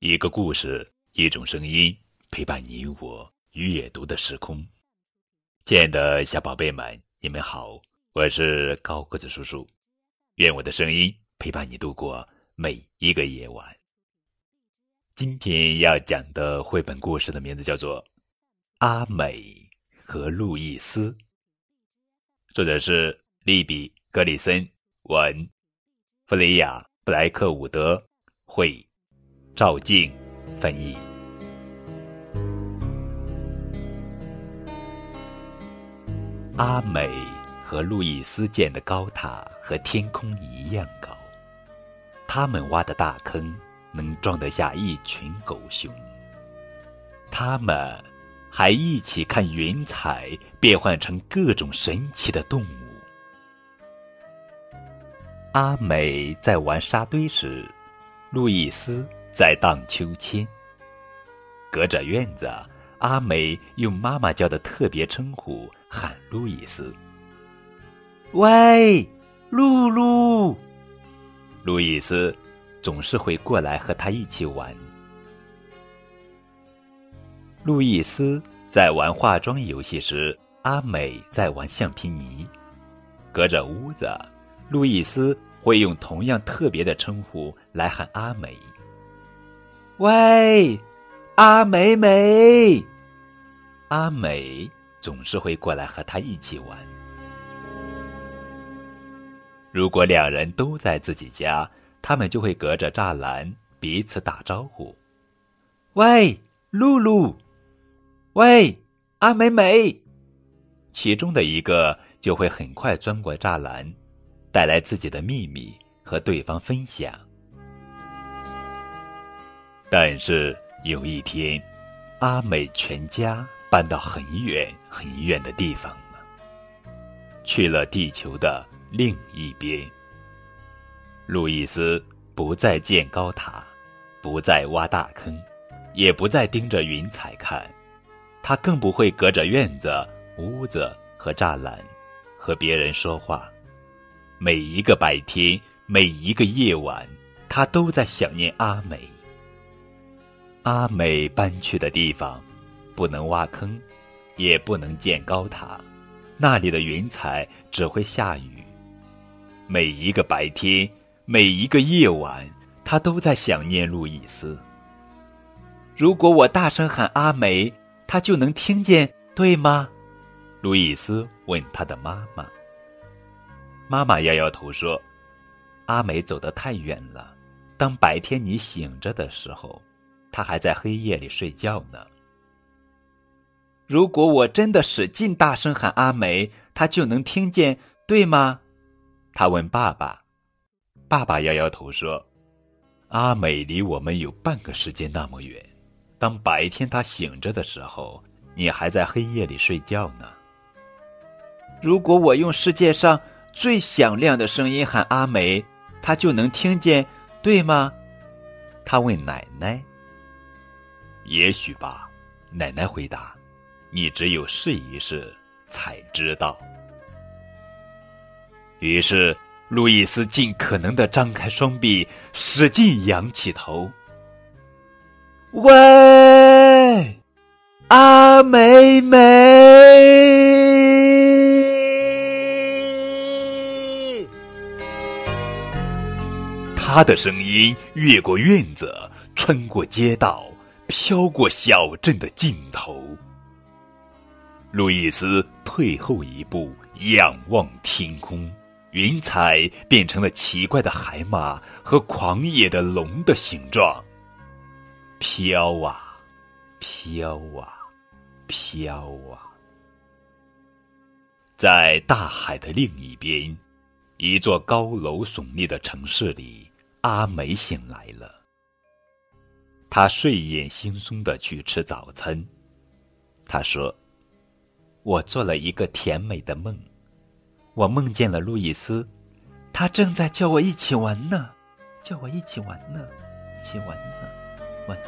一个故事，一种声音，陪伴你我阅读的时空。亲爱的小宝贝们，你们好，我是高个子叔叔。愿我的声音陪伴你度过每一个夜晚。今天要讲的绘本故事的名字叫做《阿美和路易斯》，作者是利比·格里森，文，弗雷亚·布莱克伍德，绘。赵静翻译。阿美和路易斯建的高塔和天空一样高，他们挖的大坑能装得下一群狗熊。他们还一起看云彩变换成各种神奇的动物。阿美在玩沙堆时，路易斯。在荡秋千。隔着院子，阿美用妈妈教的特别称呼喊路易斯：“喂，露露。”路易斯总是会过来和他一起玩。路易斯在玩化妆游戏时，阿美在玩橡皮泥。隔着屋子，路易斯会用同样特别的称呼来喊阿美。喂，阿美美，阿美总是会过来和他一起玩。如果两人都在自己家，他们就会隔着栅栏彼此打招呼：“喂，露露，喂，阿美美。”其中的一个就会很快钻过栅栏，带来自己的秘密和对方分享。但是有一天，阿美全家搬到很远很远的地方了，去了地球的另一边。路易斯不再建高塔，不再挖大坑，也不再盯着云彩看，他更不会隔着院子、屋子和栅栏和别人说话。每一个白天，每一个夜晚，他都在想念阿美。阿美搬去的地方，不能挖坑，也不能建高塔，那里的云彩只会下雨。每一个白天，每一个夜晚，他都在想念路易斯。如果我大声喊阿美，他就能听见，对吗？路易斯问他的妈妈。妈妈摇摇头说：“阿美走得太远了。当白天你醒着的时候。”他还在黑夜里睡觉呢。如果我真的使劲大声喊阿美，他就能听见，对吗？他问爸爸。爸爸摇摇头说：“阿美离我们有半个时间那么远。当白天他醒着的时候，你还在黑夜里睡觉呢。如果我用世界上最响亮的声音喊阿美，他就能听见，对吗？”他问奶奶。也许吧，奶奶回答：“你只有试一试才知道。”于是，路易斯尽可能的张开双臂，使劲仰起头。“喂，阿美美！”他的声音越过院子，穿过街道。飘过小镇的尽头，路易斯退后一步，仰望天空，云彩变成了奇怪的海马和狂野的龙的形状，飘啊，飘啊，飘啊。在大海的另一边，一座高楼耸立的城市里，阿美醒来了。他睡眼惺忪的去吃早餐。他说：“我做了一个甜美的梦，我梦见了路易斯，他正在叫我一起玩呢，叫我一起玩呢，一起玩呢，玩呢。”